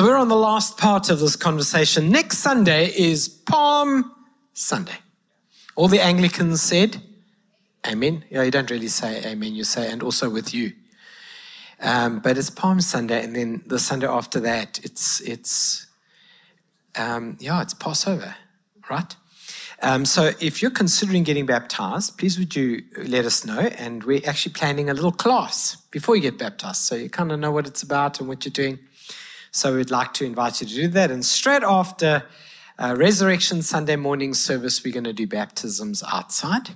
So we're on the last part of this conversation. Next Sunday is Palm Sunday. All the Anglicans said, Amen. Yeah, you don't really say Amen, you say, and also with you. Um, but it's Palm Sunday, and then the Sunday after that, it's it's um, yeah, it's Passover, right? Um, so if you're considering getting baptized, please would you let us know? And we're actually planning a little class before you get baptized, so you kind of know what it's about and what you're doing. So we'd like to invite you to do that. And straight after uh, Resurrection Sunday morning service, we're going to do baptisms outside.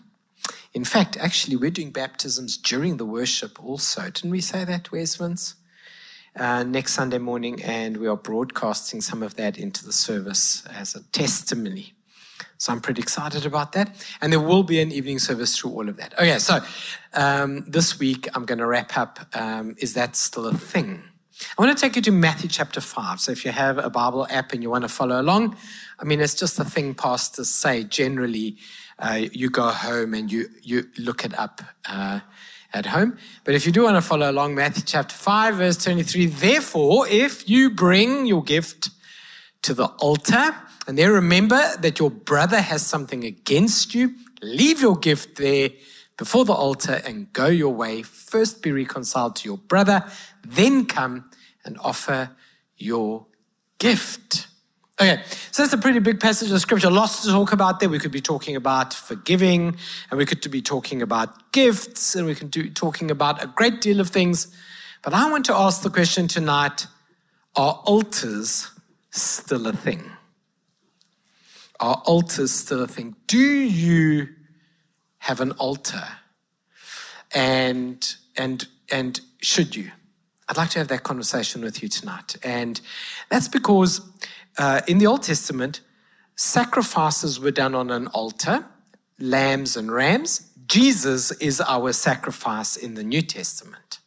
In fact, actually, we're doing baptisms during the worship also. Didn't we say that, Wes Vince? Uh, next Sunday morning, and we are broadcasting some of that into the service as a testimony. So I'm pretty excited about that. And there will be an evening service through all of that. Okay, so um, this week I'm going to wrap up. Um, is that still a thing? I want to take you to Matthew chapter 5. So if you have a Bible app and you want to follow along, I mean, it's just a thing pastors say generally. Uh, you go home and you, you look it up uh, at home. But if you do want to follow along, Matthew chapter 5, verse 23 Therefore, if you bring your gift to the altar, and there remember that your brother has something against you, leave your gift there before the altar and go your way. First be reconciled to your brother, then come and offer your gift. Okay, so that's a pretty big passage of scripture. Lots to talk about there. We could be talking about forgiving, and we could be talking about gifts, and we could be talking about a great deal of things. But I want to ask the question tonight are altars still a thing? Are altars still a thing? Do you have an altar? And and and should you? I'd like to have that conversation with you tonight. And that's because uh, in the Old Testament, sacrifices were done on an altar, lambs and rams. Jesus is our sacrifice in the New Testament.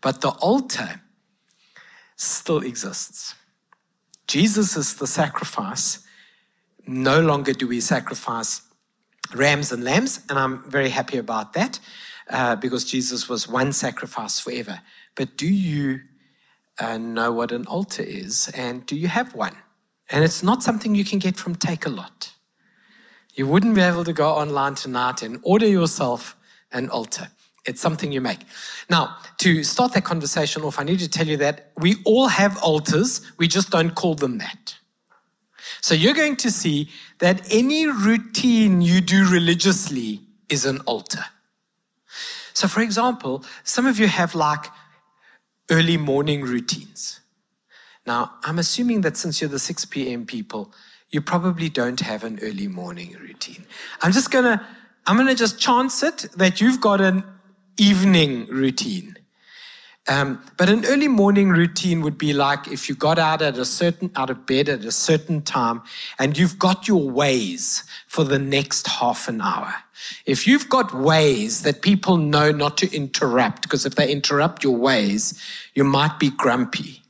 But the altar still exists. Jesus is the sacrifice. No longer do we sacrifice rams and lambs, and I'm very happy about that uh, because Jesus was one sacrifice forever. But do you uh, know what an altar is? And do you have one? And it's not something you can get from Takealot. You wouldn't be able to go online tonight and order yourself an altar. It's something you make. Now, to start that conversation off, I need to tell you that we all have altars, we just don't call them that. So you're going to see that any routine you do religiously is an altar. So, for example, some of you have like early morning routines. Now, I'm assuming that since you're the 6 p.m. people, you probably don't have an early morning routine. I'm just gonna, I'm gonna just chance it that you've got an evening routine. Um, but an early morning routine would be like if you got out at a certain out of bed at a certain time and you've got your ways for the next half an hour. If you've got ways that people know not to interrupt, because if they interrupt your ways, you might be grumpy.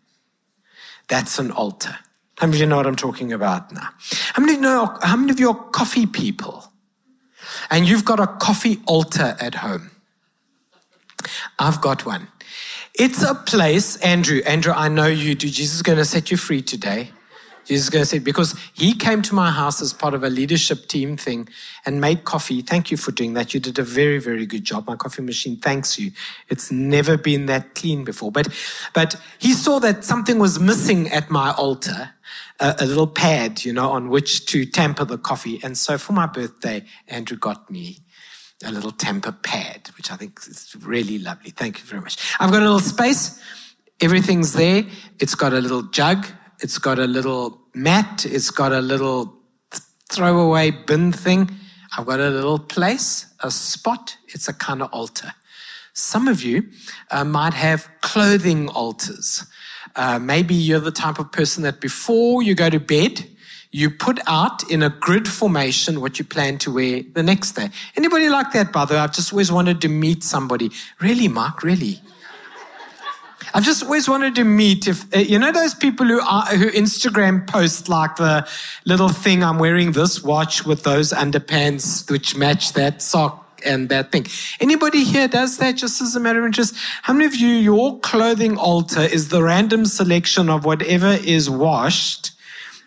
That's an altar. How many of you know what I'm talking about now? How many know how many of you are coffee people? And you've got a coffee altar at home. I've got one. It's a place, Andrew, Andrew, I know you do. Jesus is going to set you free today. Jesus is going to say, because he came to my house as part of a leadership team thing and made coffee. Thank you for doing that. You did a very, very good job. My coffee machine thanks you. It's never been that clean before. But, but he saw that something was missing at my altar, a, a little pad, you know, on which to tamper the coffee. And so for my birthday, Andrew got me a little tamper pad, which I think is really lovely. Thank you very much. I've got a little space. Everything's there. It's got a little jug. It's got a little mat. It's got a little throwaway bin thing. I've got a little place, a spot. It's a kind of altar. Some of you uh, might have clothing altars. Uh, maybe you're the type of person that before you go to bed, you put out in a grid formation what you plan to wear the next day. Anybody like that, way? I've just always wanted to meet somebody. Really, Mark? Really? I've just always wanted to meet if uh, you know those people who are who Instagram post like the little thing I'm wearing this watch with those underpants which match that sock and that thing. Anybody here does that just as a matter of interest? How many of you, your clothing altar is the random selection of whatever is washed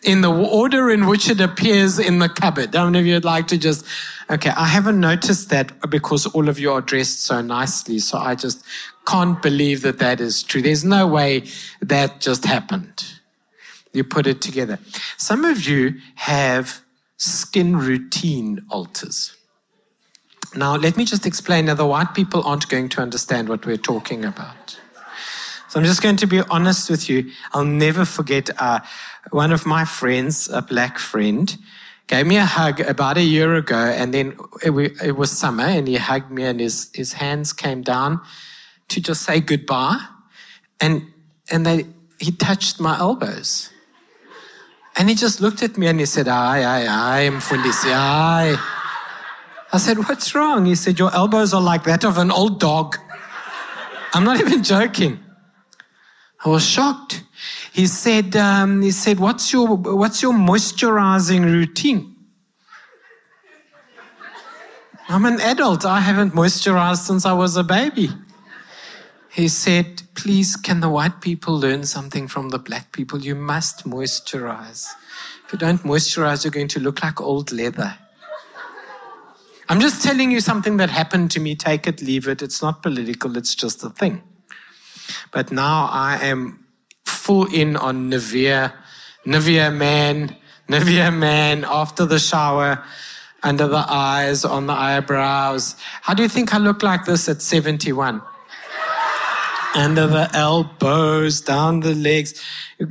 in the order in which it appears in the cupboard? How many of you would like to just, okay, I haven't noticed that because all of you are dressed so nicely. So I just can't believe that that is true. There's no way that just happened. You put it together. Some of you have skin routine altars. Now, let me just explain that the white people aren't going to understand what we're talking about. So I'm just going to be honest with you. I'll never forget uh, one of my friends, a black friend, gave me a hug about a year ago, and then it, it was summer, and he hugged me, and his, his hands came down to just say goodbye, and and they he touched my elbows. And he just looked at me and he said, Aye, aye, aye, Mfundisi, aye. I said, What's wrong? He said, Your elbows are like that of an old dog. I'm not even joking. I was shocked. He said, um, he said, what's your, what's your moisturizing routine? I'm an adult. I haven't moisturized since I was a baby. He said, Please, can the white people learn something from the black people? You must moisturize. If you don't moisturize, you're going to look like old leather. I'm just telling you something that happened to me. Take it, leave it. It's not political, it's just a thing. But now I am full in on Nivea, Nivea man, Nivea man after the shower, under the eyes, on the eyebrows. How do you think I look like this at 71? under the elbows, down the legs.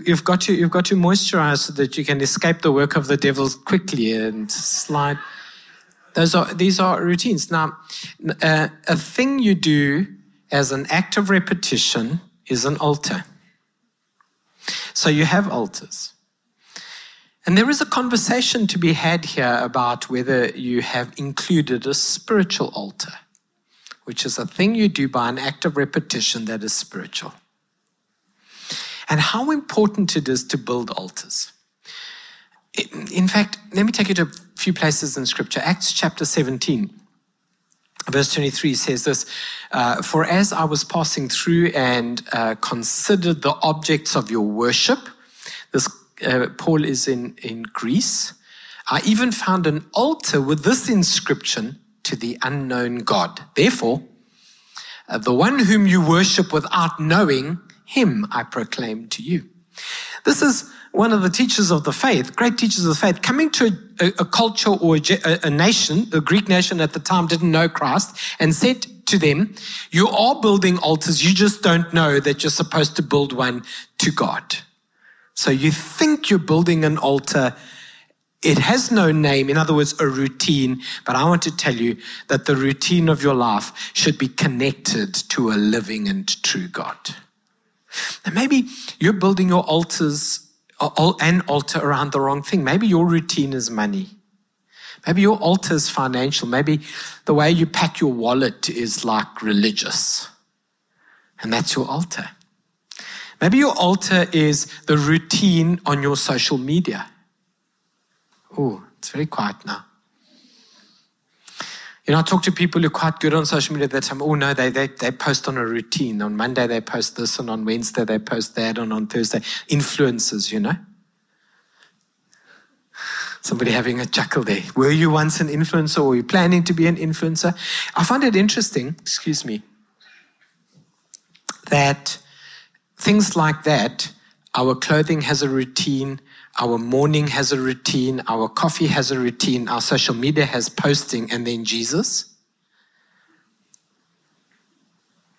You've got to, you've got to moisturize so that you can escape the work of the devil quickly and slide. Those are, these are routines. Now, uh, a thing you do as an act of repetition is an altar. So you have altars. And there is a conversation to be had here about whether you have included a spiritual altar which is a thing you do by an act of repetition that is spiritual. And how important it is to build altars. In fact, let me take you to a few places in Scripture. Acts chapter 17, verse 23 says this uh, For as I was passing through and uh, considered the objects of your worship, this uh, Paul is in, in Greece. I even found an altar with this inscription to the unknown God. Therefore, uh, the one whom you worship without knowing, him I proclaim to you. This is one of the teachers of the faith, great teachers of the faith, coming to a, a culture or a, a nation, a Greek nation at the time didn't know Christ, and said to them, You are building altars, you just don't know that you're supposed to build one to God. So you think you're building an altar it has no name, in other words, a routine, but I want to tell you that the routine of your life should be connected to a living and true God. And maybe you're building your altars, an altar around the wrong thing. Maybe your routine is money. Maybe your altar is financial. Maybe the way you pack your wallet is like religious. And that's your altar. Maybe your altar is the routine on your social media. Oh, it's very quiet now. You know, I talk to people who are quite good on social media that time, oh no, they, they, they post on a routine. On Monday they post this, and on Wednesday they post that, and on Thursday. Influencers, you know? Somebody having a chuckle there. Were you once an influencer or were you planning to be an influencer? I find it interesting, excuse me, that things like that, our clothing has a routine, our morning has a routine, our coffee has a routine, our social media has posting, and then Jesus?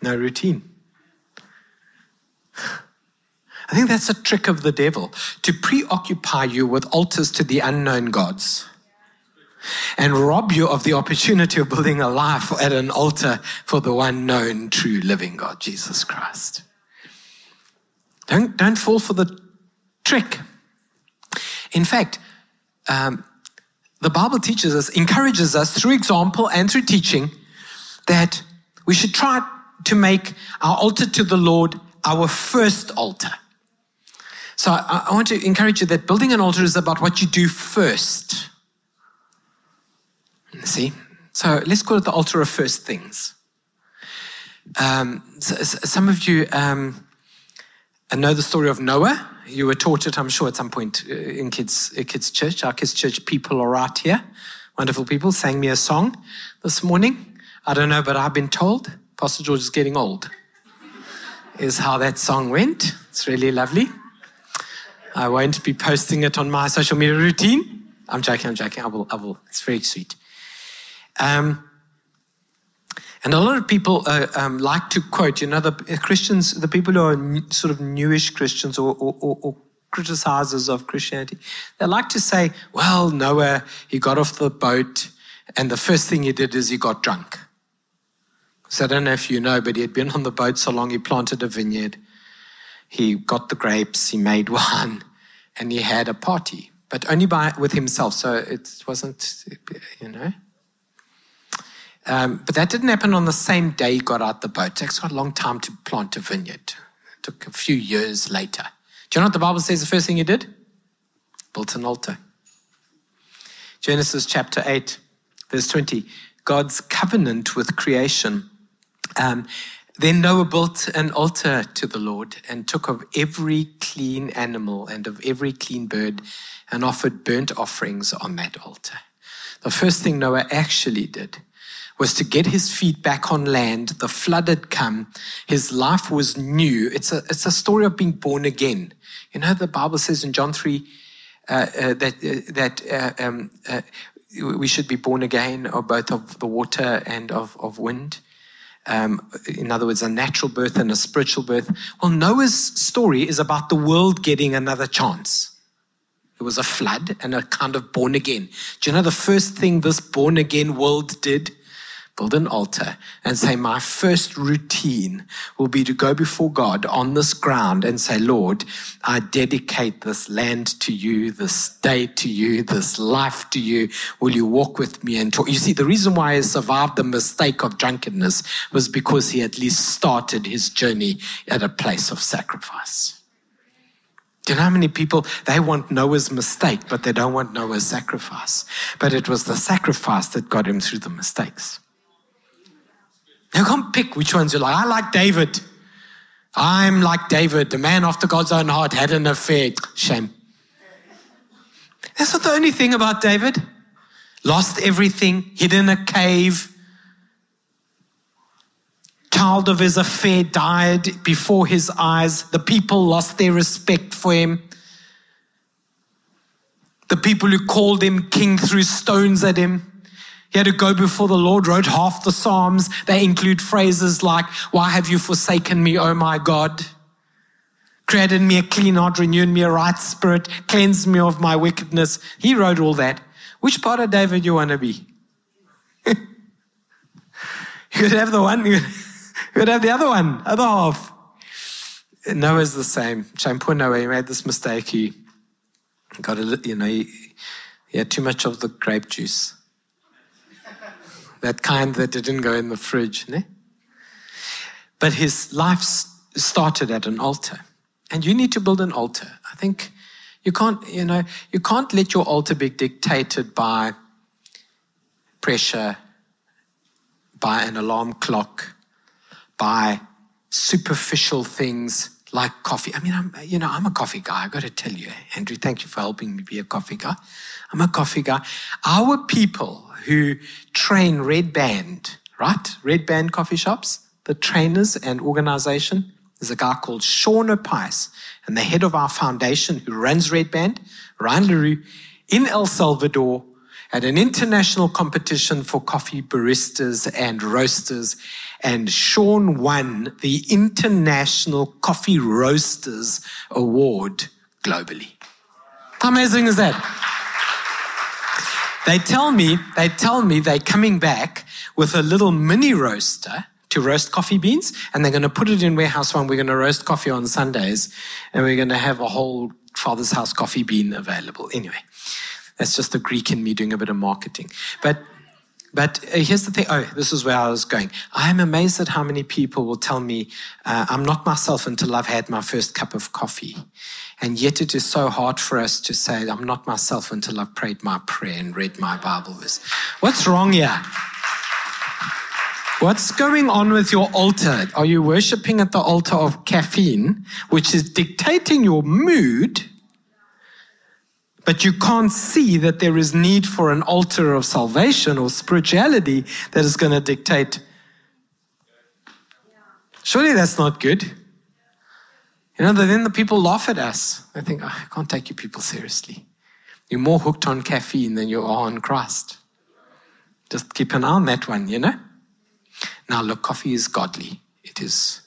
No routine. I think that's a trick of the devil to preoccupy you with altars to the unknown gods and rob you of the opportunity of building a life at an altar for the one known true living God, Jesus Christ. Don't, don't fall for the trick. In fact, um, the Bible teaches us, encourages us through example and through teaching that we should try to make our altar to the Lord our first altar. So I, I want to encourage you that building an altar is about what you do first. See, So let's call it the altar of first things. Um, so, some of you um, know the story of Noah. You were taught it, I'm sure, at some point uh, in kids, uh, kids' church. Our kids' church people are out here. Wonderful people sang me a song this morning. I don't know, but I've been told Pastor George is getting old, is how that song went. It's really lovely. I won't be posting it on my social media routine. I'm joking, I'm joking. I will, I will. It's very sweet. Um, and a lot of people uh, um, like to quote, you know, the Christians, the people who are sort of newish Christians or, or, or, or criticizers of Christianity, they like to say, well, Noah, he got off the boat and the first thing he did is he got drunk. So I don't know if you know, but he had been on the boat so long, he planted a vineyard, he got the grapes, he made wine, and he had a party, but only by with himself. So it wasn't, you know. Um, but that didn't happen on the same day he got out the boat. It takes quite a long time to plant a vineyard. It took a few years later. Do you know what the Bible says the first thing he did? Built an altar. Genesis chapter 8, verse 20. God's covenant with creation. Um, then Noah built an altar to the Lord and took of every clean animal and of every clean bird and offered burnt offerings on that altar. The first thing Noah actually did was to get his feet back on land. The flood had come. His life was new. It's a, it's a story of being born again. You know, the Bible says in John 3 uh, uh, that, uh, that uh, um, uh, we should be born again, or both of the water and of, of wind. Um, in other words, a natural birth and a spiritual birth. Well, Noah's story is about the world getting another chance. It was a flood and a kind of born again. Do you know the first thing this born again world did? Build an altar and say, My first routine will be to go before God on this ground and say, Lord, I dedicate this land to you, this day to you, this life to you. Will you walk with me and talk? You see, the reason why he survived the mistake of drunkenness was because he at least started his journey at a place of sacrifice. Do you know how many people they want Noah's mistake, but they don't want Noah's sacrifice? But it was the sacrifice that got him through the mistakes. You can't pick which ones you like. I like David. I'm like David, the man after God's own heart, had an affair. Shame. That's not the only thing about David. Lost everything, hid in a cave. Child of his affair died before his eyes. The people lost their respect for him. The people who called him king threw stones at him. He had to go before the Lord, wrote half the Psalms. They include phrases like, Why have you forsaken me, O my God? Created me a clean heart, renewed me a right spirit, cleansed me of my wickedness. He wrote all that. Which part of David you want to be? you could have the one, you could have the other one, other half. Noah's the same. Shame poor Noah, he made this mistake. He got a, you know, he, he had too much of the grape juice that kind that didn't go in the fridge. Ne? But his life started at an altar. And you need to build an altar. I think you can't, you know, you can't let your altar be dictated by pressure, by an alarm clock, by superficial things like coffee. I mean, I'm, you know, I'm a coffee guy. I got to tell you, Andrew, thank you for helping me be a coffee guy. I'm a coffee guy. Our people who train Red Band, right? Red Band coffee shops, the trainers and organization. There's a guy called Sean Opice, and the head of our foundation who runs Red Band, Ryan LaRue, in El Salvador at an international competition for coffee baristas and roasters. And Sean won the International Coffee Roasters Award globally. How amazing is that? They tell me, they tell me they're coming back with a little mini roaster to roast coffee beans, and they're going to put it in Warehouse One. We're going to roast coffee on Sundays, and we're going to have a whole Father's House coffee bean available. Anyway, that's just the Greek in me doing a bit of marketing. But but uh, here's the thing. Oh, this is where I was going. I am amazed at how many people will tell me, uh, I'm not myself until I've had my first cup of coffee. And yet it is so hard for us to say, I'm not myself until I've prayed my prayer and read my Bible verse. What's wrong here? What's going on with your altar? Are you worshiping at the altar of caffeine, which is dictating your mood? But you can't see that there is need for an altar of salvation or spirituality that is going to dictate. Surely that's not good. You know, then the people laugh at us. They think, oh, I can't take you people seriously. You're more hooked on caffeine than you are on Christ. Just keep an eye on that one, you know? Now, look, coffee is godly. It is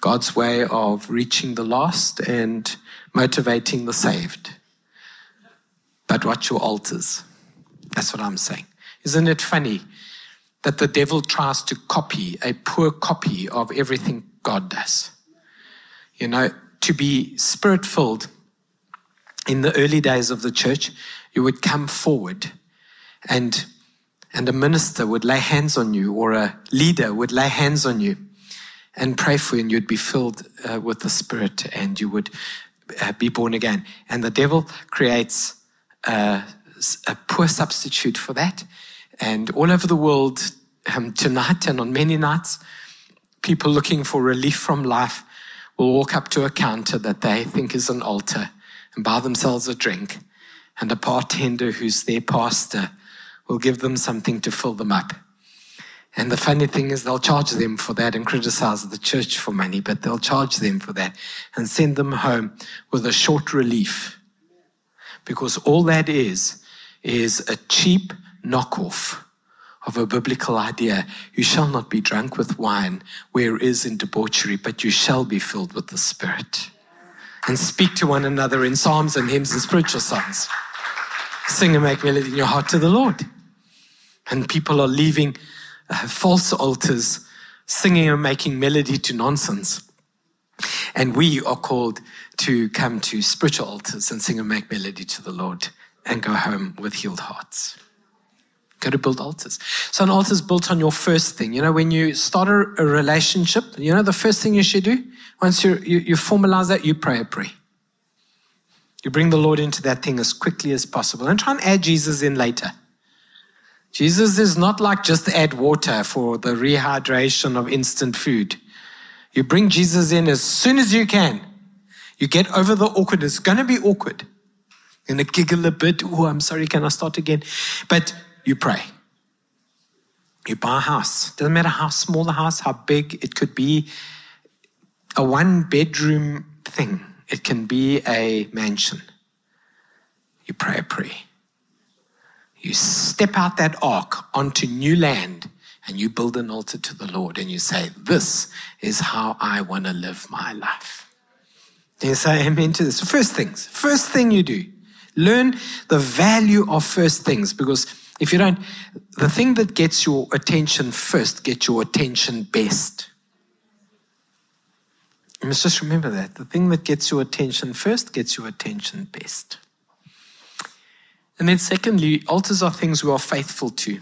God's way of reaching the lost and motivating the saved. But watch your altars. That's what I'm saying. Isn't it funny that the devil tries to copy a poor copy of everything God does? You know, to be spirit filled in the early days of the church, you would come forward and and a minister would lay hands on you or a leader would lay hands on you and pray for you and you'd be filled uh, with the spirit and you would uh, be born again. And the devil creates uh, a poor substitute for that. And all over the world um, tonight and on many nights people looking for relief from life will walk up to a counter that they think is an altar and buy themselves a drink. And a bartender who's their pastor will give them something to fill them up. And the funny thing is, they'll charge them for that and criticize the church for money, but they'll charge them for that and send them home with a short relief. Because all that is, is a cheap knockoff of a biblical idea. You shall not be drunk with wine where is in debauchery, but you shall be filled with the Spirit. And speak to one another in psalms and hymns and spiritual songs. Sing and make melody in your heart to the Lord. And people are leaving uh, false altars, singing and making melody to nonsense. And we are called to come to spiritual altars and sing and make melody to the Lord and go home with healed hearts. Go to build altars. So an altar is built on your first thing. You know, when you start a, a relationship, you know the first thing you should do? Once you, you, you formalize that, you pray a prayer. You bring the Lord into that thing as quickly as possible and try and add Jesus in later. Jesus is not like just add water for the rehydration of instant food. You bring Jesus in as soon as you can. You get over the awkwardness. It's going to be awkward. You're going to giggle a bit. Oh, I'm sorry. Can I start again? But you pray. You buy a house. Doesn't matter how small the house, how big it could be. A one bedroom thing. It can be a mansion. You pray a prayer. You step out that ark onto new land and you build an altar to the Lord and you say, This is how I want to live my life. And you say amen to this. First things, first thing you do, learn the value of first things because if you don't, the thing that gets your attention first gets your attention best. You must just remember that. The thing that gets your attention first gets your attention best. And then, secondly, altars are things we are faithful to.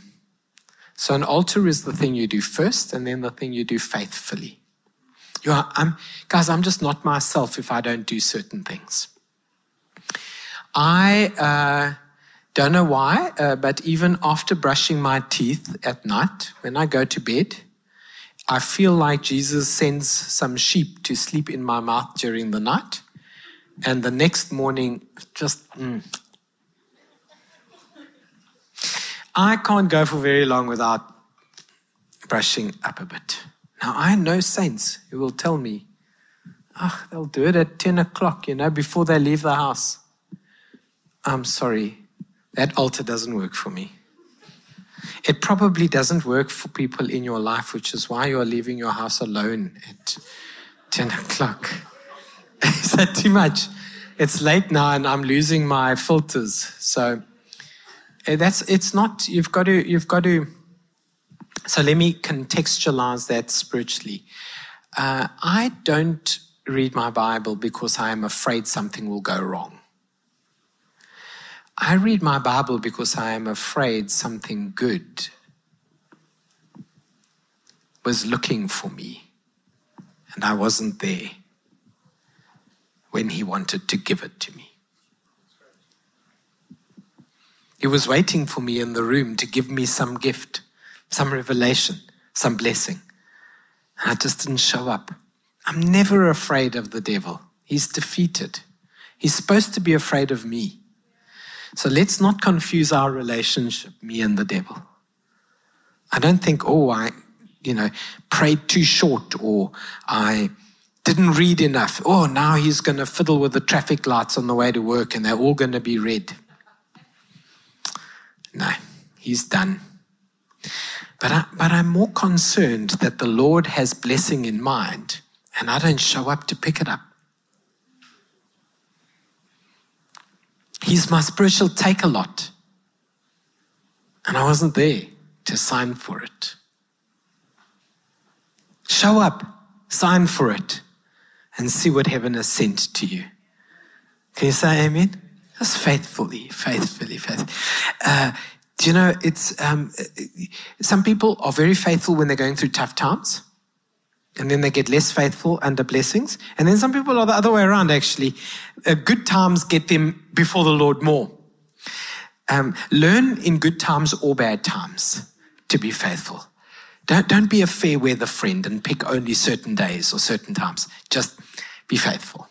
So, an altar is the thing you do first, and then the thing you do faithfully. You are, I'm, guys, I'm just not myself if I don't do certain things. I uh, don't know why, uh, but even after brushing my teeth at night, when I go to bed, I feel like Jesus sends some sheep to sleep in my mouth during the night. And the next morning, just. Mm. I can't go for very long without brushing up a bit. Now, I know saints who will tell me, oh, they'll do it at 10 o'clock, you know, before they leave the house. I'm sorry, that altar doesn't work for me. It probably doesn't work for people in your life, which is why you're leaving your house alone at 10 o'clock. is that too much? It's late now and I'm losing my filters. So eh, that's it's not you've got to you've got to so let me contextualize that spiritually. Uh, I don't read my Bible because I am afraid something will go wrong. I read my Bible because I am afraid something good was looking for me and I wasn't there when He wanted to give it to me. He was waiting for me in the room to give me some gift, some revelation, some blessing. And I just didn't show up. I'm never afraid of the devil. He's defeated. He's supposed to be afraid of me. So let's not confuse our relationship, me and the devil. I don't think, oh, I, you know, prayed too short or I didn't read enough. Oh, now he's going to fiddle with the traffic lights on the way to work and they're all going to be red. No, he's done. But, I, but I'm more concerned that the Lord has blessing in mind and I don't show up to pick it up. He's my spiritual Takealot. And I wasn't there to sign for it. Show up, sign for it, and see what heaven has sent to you. Can you say amen? Just faithfully, faithfully, faithfully. Uh, do you know, it's um, some people are very faithful when they're going through tough times, and then they get less faithful under blessings. And then some people are the other way around, actually. Uh, good times get them before the Lord more. Um, learn in good times or bad times to be faithful. Don't, don't be a fair weather friend and pick only certain days or certain times. Just be faithful.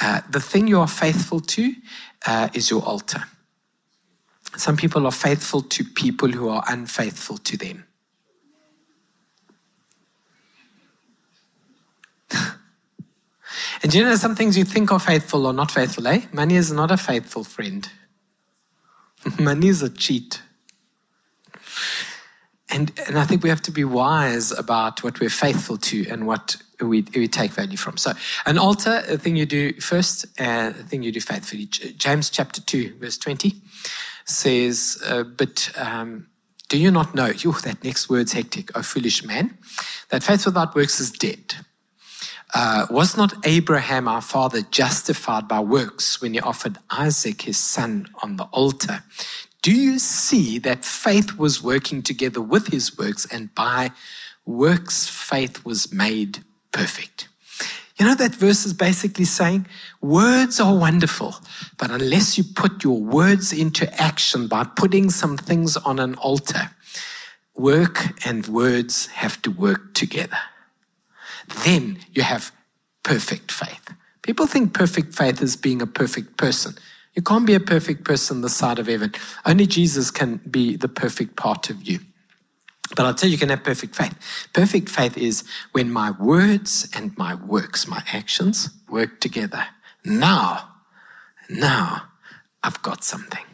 Uh, the thing you are faithful to uh, is your altar. Some people are faithful to people who are unfaithful to them. and you know, some things you think are faithful or not faithful, eh? Money is not a faithful friend. Money is a cheat. And, and I think we have to be wise about what we're faithful to and what we, we take value from. So, an altar, a thing you do first, uh, a thing you do faithfully. James chapter 2, verse 20 says, uh, But um, do you not know, Yo, that next word's hectic, O foolish man, that faith without works is dead? Uh, was not Abraham our father justified by works when he offered Isaac his son on the altar? Do you see that faith was working together with his works, and by works, faith was made perfect? You know, that verse is basically saying words are wonderful, but unless you put your words into action by putting some things on an altar, work and words have to work together. Then you have perfect faith. People think perfect faith is being a perfect person. You can't be a perfect person this side of heaven. Only Jesus can be the perfect part of you. But I'll tell you, you can have perfect faith. Perfect faith is when my words and my works, my actions work together. Now, now I've got something.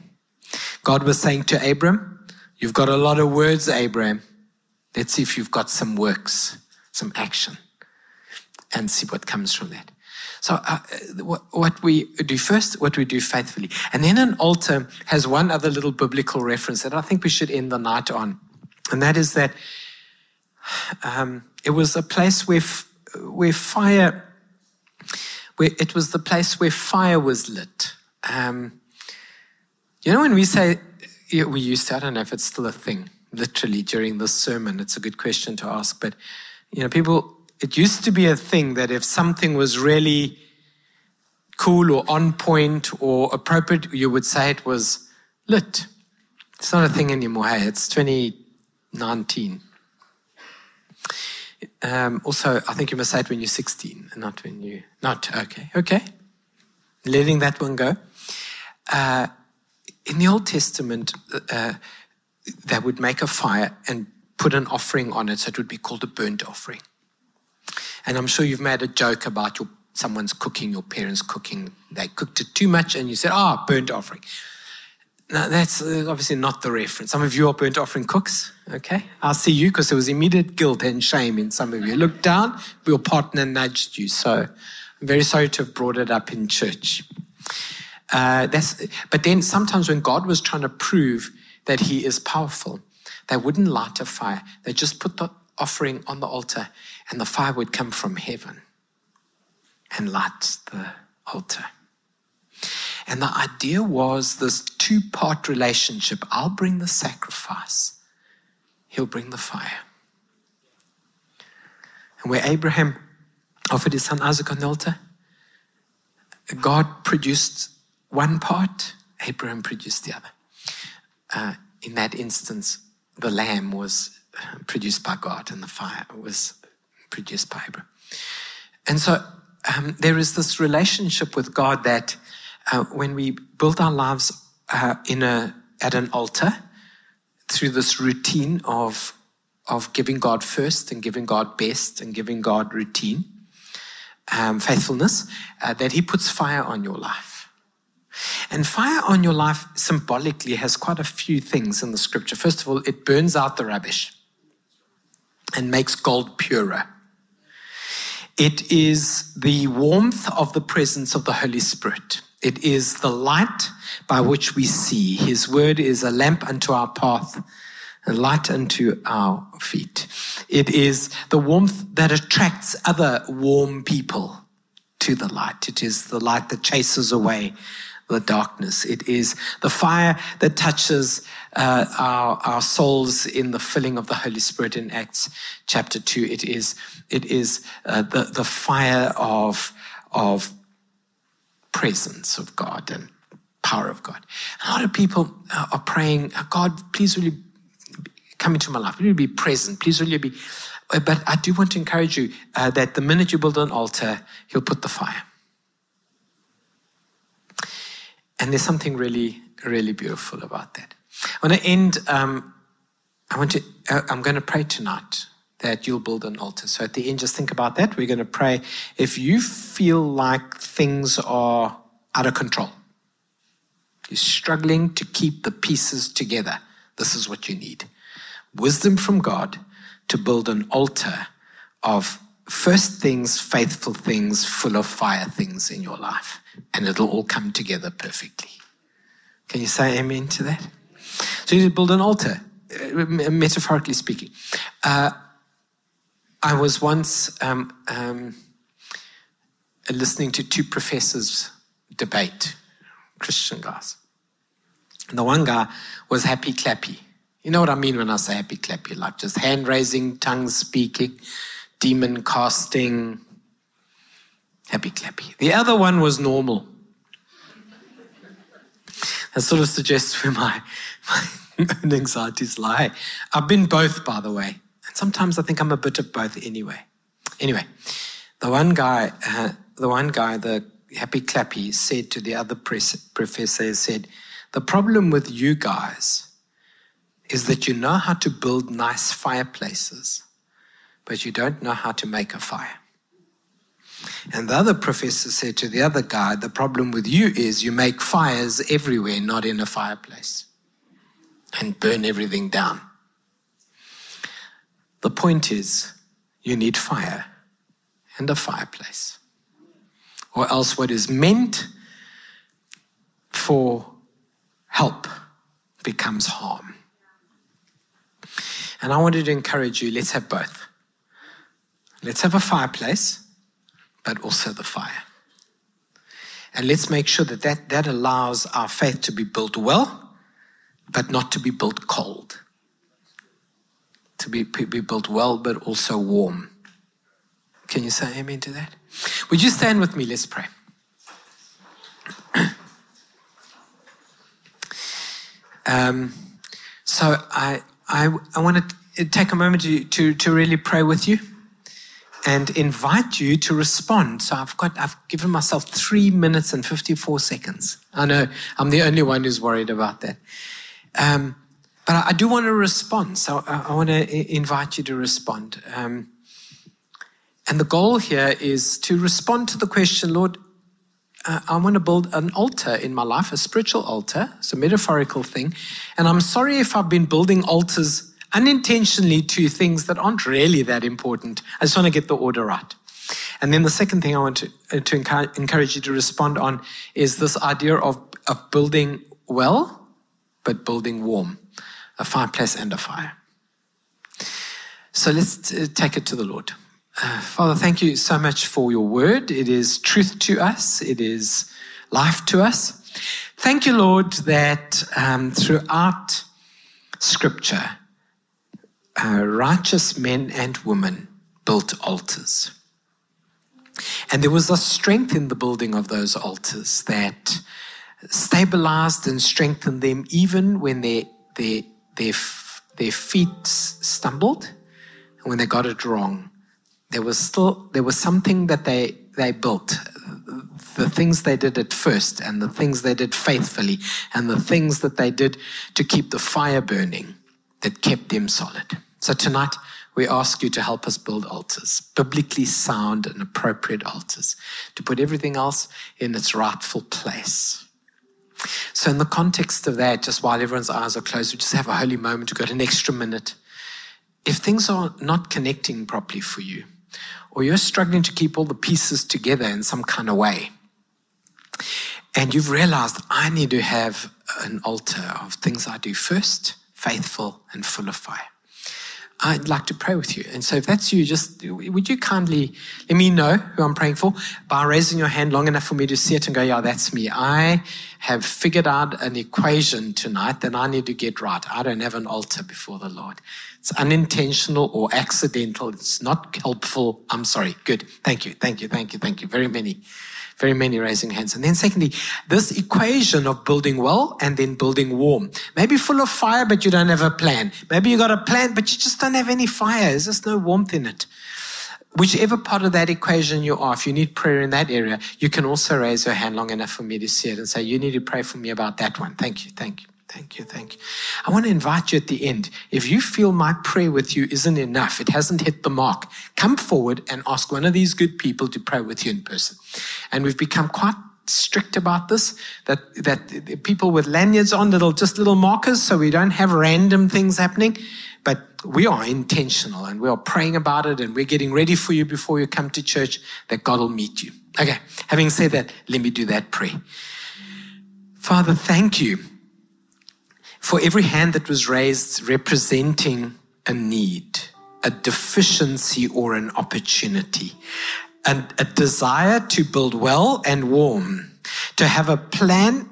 God was saying to Abram, You've got a lot of words, Abraham. Let's see if you've got some works, some action, and see what comes from that. So, uh, what we do first, what we do faithfully. And then an altar has one other little biblical reference that I think we should end the night on. And that is that um, it was a place where, where fire, where it was the place where fire was lit. Um, you know, when we say, we used to, I don't know if it's still a thing, literally during this sermon, it's a good question to ask, but, you know, people it used to be a thing that if something was really cool or on point or appropriate, you would say it was lit. It's not a thing anymore. Hey, it's 2019. Um, also, I think you must say it when you're 16 and not when you not okay. Okay, letting that one go. Uh, in the Old Testament, uh, they would make a fire and put an offering on it, so it would be called a burnt offering. And I'm sure you've made a joke about your someone's cooking, your parents cooking. They cooked it too much, and you said, "Ah, oh, burnt offering." Now that's uh, obviously not the reference. Some of you are burnt offering cooks. Okay, I'll see you because there was immediate guilt and shame in some of you. Look down, your partner nudged you. So I'm very sorry to have brought it up in church. Uh, that's, but then sometimes when God was trying to prove that He is powerful, they wouldn't light a fire. They just put the offering on the altar and the fire would come from heaven and light the altar. And the idea was this two part relationship I'll bring the sacrifice, he'll bring the fire. And where Abraham offered his son Isaac on the altar, God produced one part, Abraham produced the other. Uh, in that instance, the lamb was produced by God, and the fire was produced by And so um, there is this relationship with God that uh, when we build our lives uh, in a at an altar through this routine of of giving God first and giving God best and giving God routine, um, faithfulness, uh, that He puts fire on your life. And fire on your life symbolically has quite a few things in the scripture. First of all, it burns out the rubbish and makes gold purer. It is the warmth of the presence of the Holy Spirit. It is the light by which we see. His word is a lamp unto our path, a light unto our feet. It is the warmth that attracts other warm people to the light. It is the light that chases away the darkness. It is the fire that touches uh, our, our souls in the filling of the Holy Spirit in Acts chapter 2. It is, it is uh, the, the fire of, of presence of God and power of God. A lot of people uh, are praying, God, please will you come into my life? Will you be present? Please will you be. Uh, but I do want to encourage you uh, that the minute you build an altar, He'll put the fire. And there's something really, really beautiful about that. I want to end. Um, I want to. Uh, I'm going to pray tonight that you'll build an altar. So at the end, just think about that. We're going to pray. If you feel like things are out of control, you're struggling to keep the pieces together, this is what you need wisdom from God to build an altar of first things, faithful things, full of fire things in your life. And it'll all come together perfectly. Can you say amen to that? So you build an altar, uh, metaphorically speaking. Uh, I was once um, um, listening to two professors debate, Christian guys. And the one guy was happy clappy. You know what I mean when I say happy clappy? Like just hand raising, tongue speaking, demon casting, happy clappy. The other one was normal. That sort of suggests where my, my anxieties lie. I've been both, by the way. And sometimes I think I'm a bit of both anyway. Anyway, the one guy, uh, the one guy, the happy clappy, said to the other professor, said, the problem with you guys is that you know how to build nice fireplaces, but you don't know how to make a fire. And the other professor said to the other guy, The problem with you is you make fires everywhere, not in a fireplace, and burn everything down. The point is, you need fire and a fireplace. Or else, what is meant for help becomes harm. And I wanted to encourage you let's have both. Let's have a fireplace, but also the fire. And let's make sure that, that that allows our faith to be built well, but not to be built cold. To be, be built well, but also warm. Can you say amen to that? Would you stand with me? Let's pray. um, so I, I, I want to take a moment to, to, to really pray with you and invite you to respond. So I've got, I've given myself three minutes and 54 seconds. I know I'm the only one who's worried about that. Um, but I, do want to respond. So I, I want to invite you to respond. Um, and the goal here is to respond to the question, Lord, uh, I want to build an altar in my life, a spiritual altar. It's a metaphorical thing. And I'm sorry if I've been building altars unintentionally to things that aren't really that important. I just want to get the order right. And then the second thing I want to, uh, to encourage you to respond on is this idea of, of building well, but building warm, a fireplace and a fire. So let's uh, take it to the Lord. Uh, Father, thank you so much for your word. It is truth to us, it is life to us. Thank you, Lord, that um, throughout Scripture, uh, righteous men and women built altars. And there was a strength in the building of those altars that stabilized and strengthened them even when their, their, their their feet stumbled, and when they got it wrong, there was still there was something that they they built the things they did at first and the things they did faithfully and the things that they did to keep the fire burning that kept them solid. So tonight, we ask you to help us build altars, biblically sound and appropriate altars, to put everything else in its rightful place. So, in the context of that, just while everyone's eyes are closed, we just have a holy moment. We've got an extra minute. If things are not connecting properly for you, or you're struggling to keep all the pieces together in some kind of way, and you've realized I need to have an altar of things I do first, faithful and full of fire. I'd like to pray with you. And so if that's you, just would you kindly let me know who I'm praying for by raising your hand long enough for me to see it and go, yeah, that's me. I have figured out an equation tonight that I need to get right. I don't have an altar before the Lord. It's unintentional or accidental. It's not helpful. I'm sorry. Good. Thank you. Thank you. Thank you. Thank you. Very many very many raising hands. And then secondly, this equation of building well and then building warm. Maybe full of fire, but you don't have a plan. Maybe you got a plan, but you just don't have any fire. There's just no warmth in it. Whichever part of that equation you are, if you need prayer in that area, you can also raise your hand long enough for me to see it and say, you need to pray for me about that one. Thank you. Thank you. Thank you, thank you. I want to invite you at the end. If you feel my prayer with you isn't enough, it hasn't hit the mark, come forward and ask one of these good people to pray with you in person. And we've become quite strict about this that that people with lanyards on little just little markers so we don't have random things happening but we are intentional and we are praying about it and we're getting ready for you before you come to church that God will meet you okay having said that let me do that prayer father thank you for every hand that was raised representing a need, a deficiency, or an opportunity, and a desire to build well and warm, to have a plan,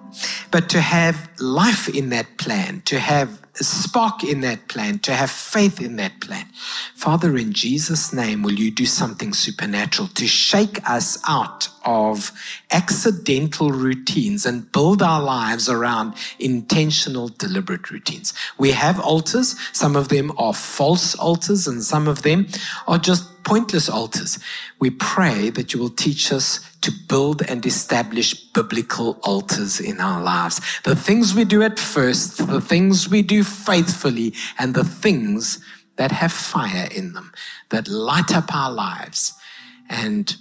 but to have life in that plan, to have a spark in that plan, to have faith in that plan. Father, in Jesus' name, will you do something supernatural to shake us out of accidental routines and build our lives around intentional, deliberate routines? We have altars. Some of them are false altars and some of them are just pointless altars. We pray that you will teach us to build and establish biblical altars in our lives. The things we do at first, the things we do faithfully, and the things that have fire in them, that light up our lives and,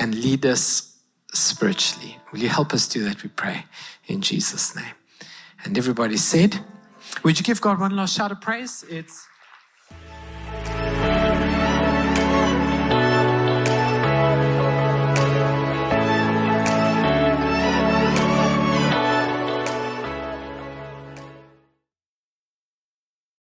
and lead us spiritually. Will you help us do that, we pray, in Jesus' name? And everybody said, Would you give God one last shout of praise? It's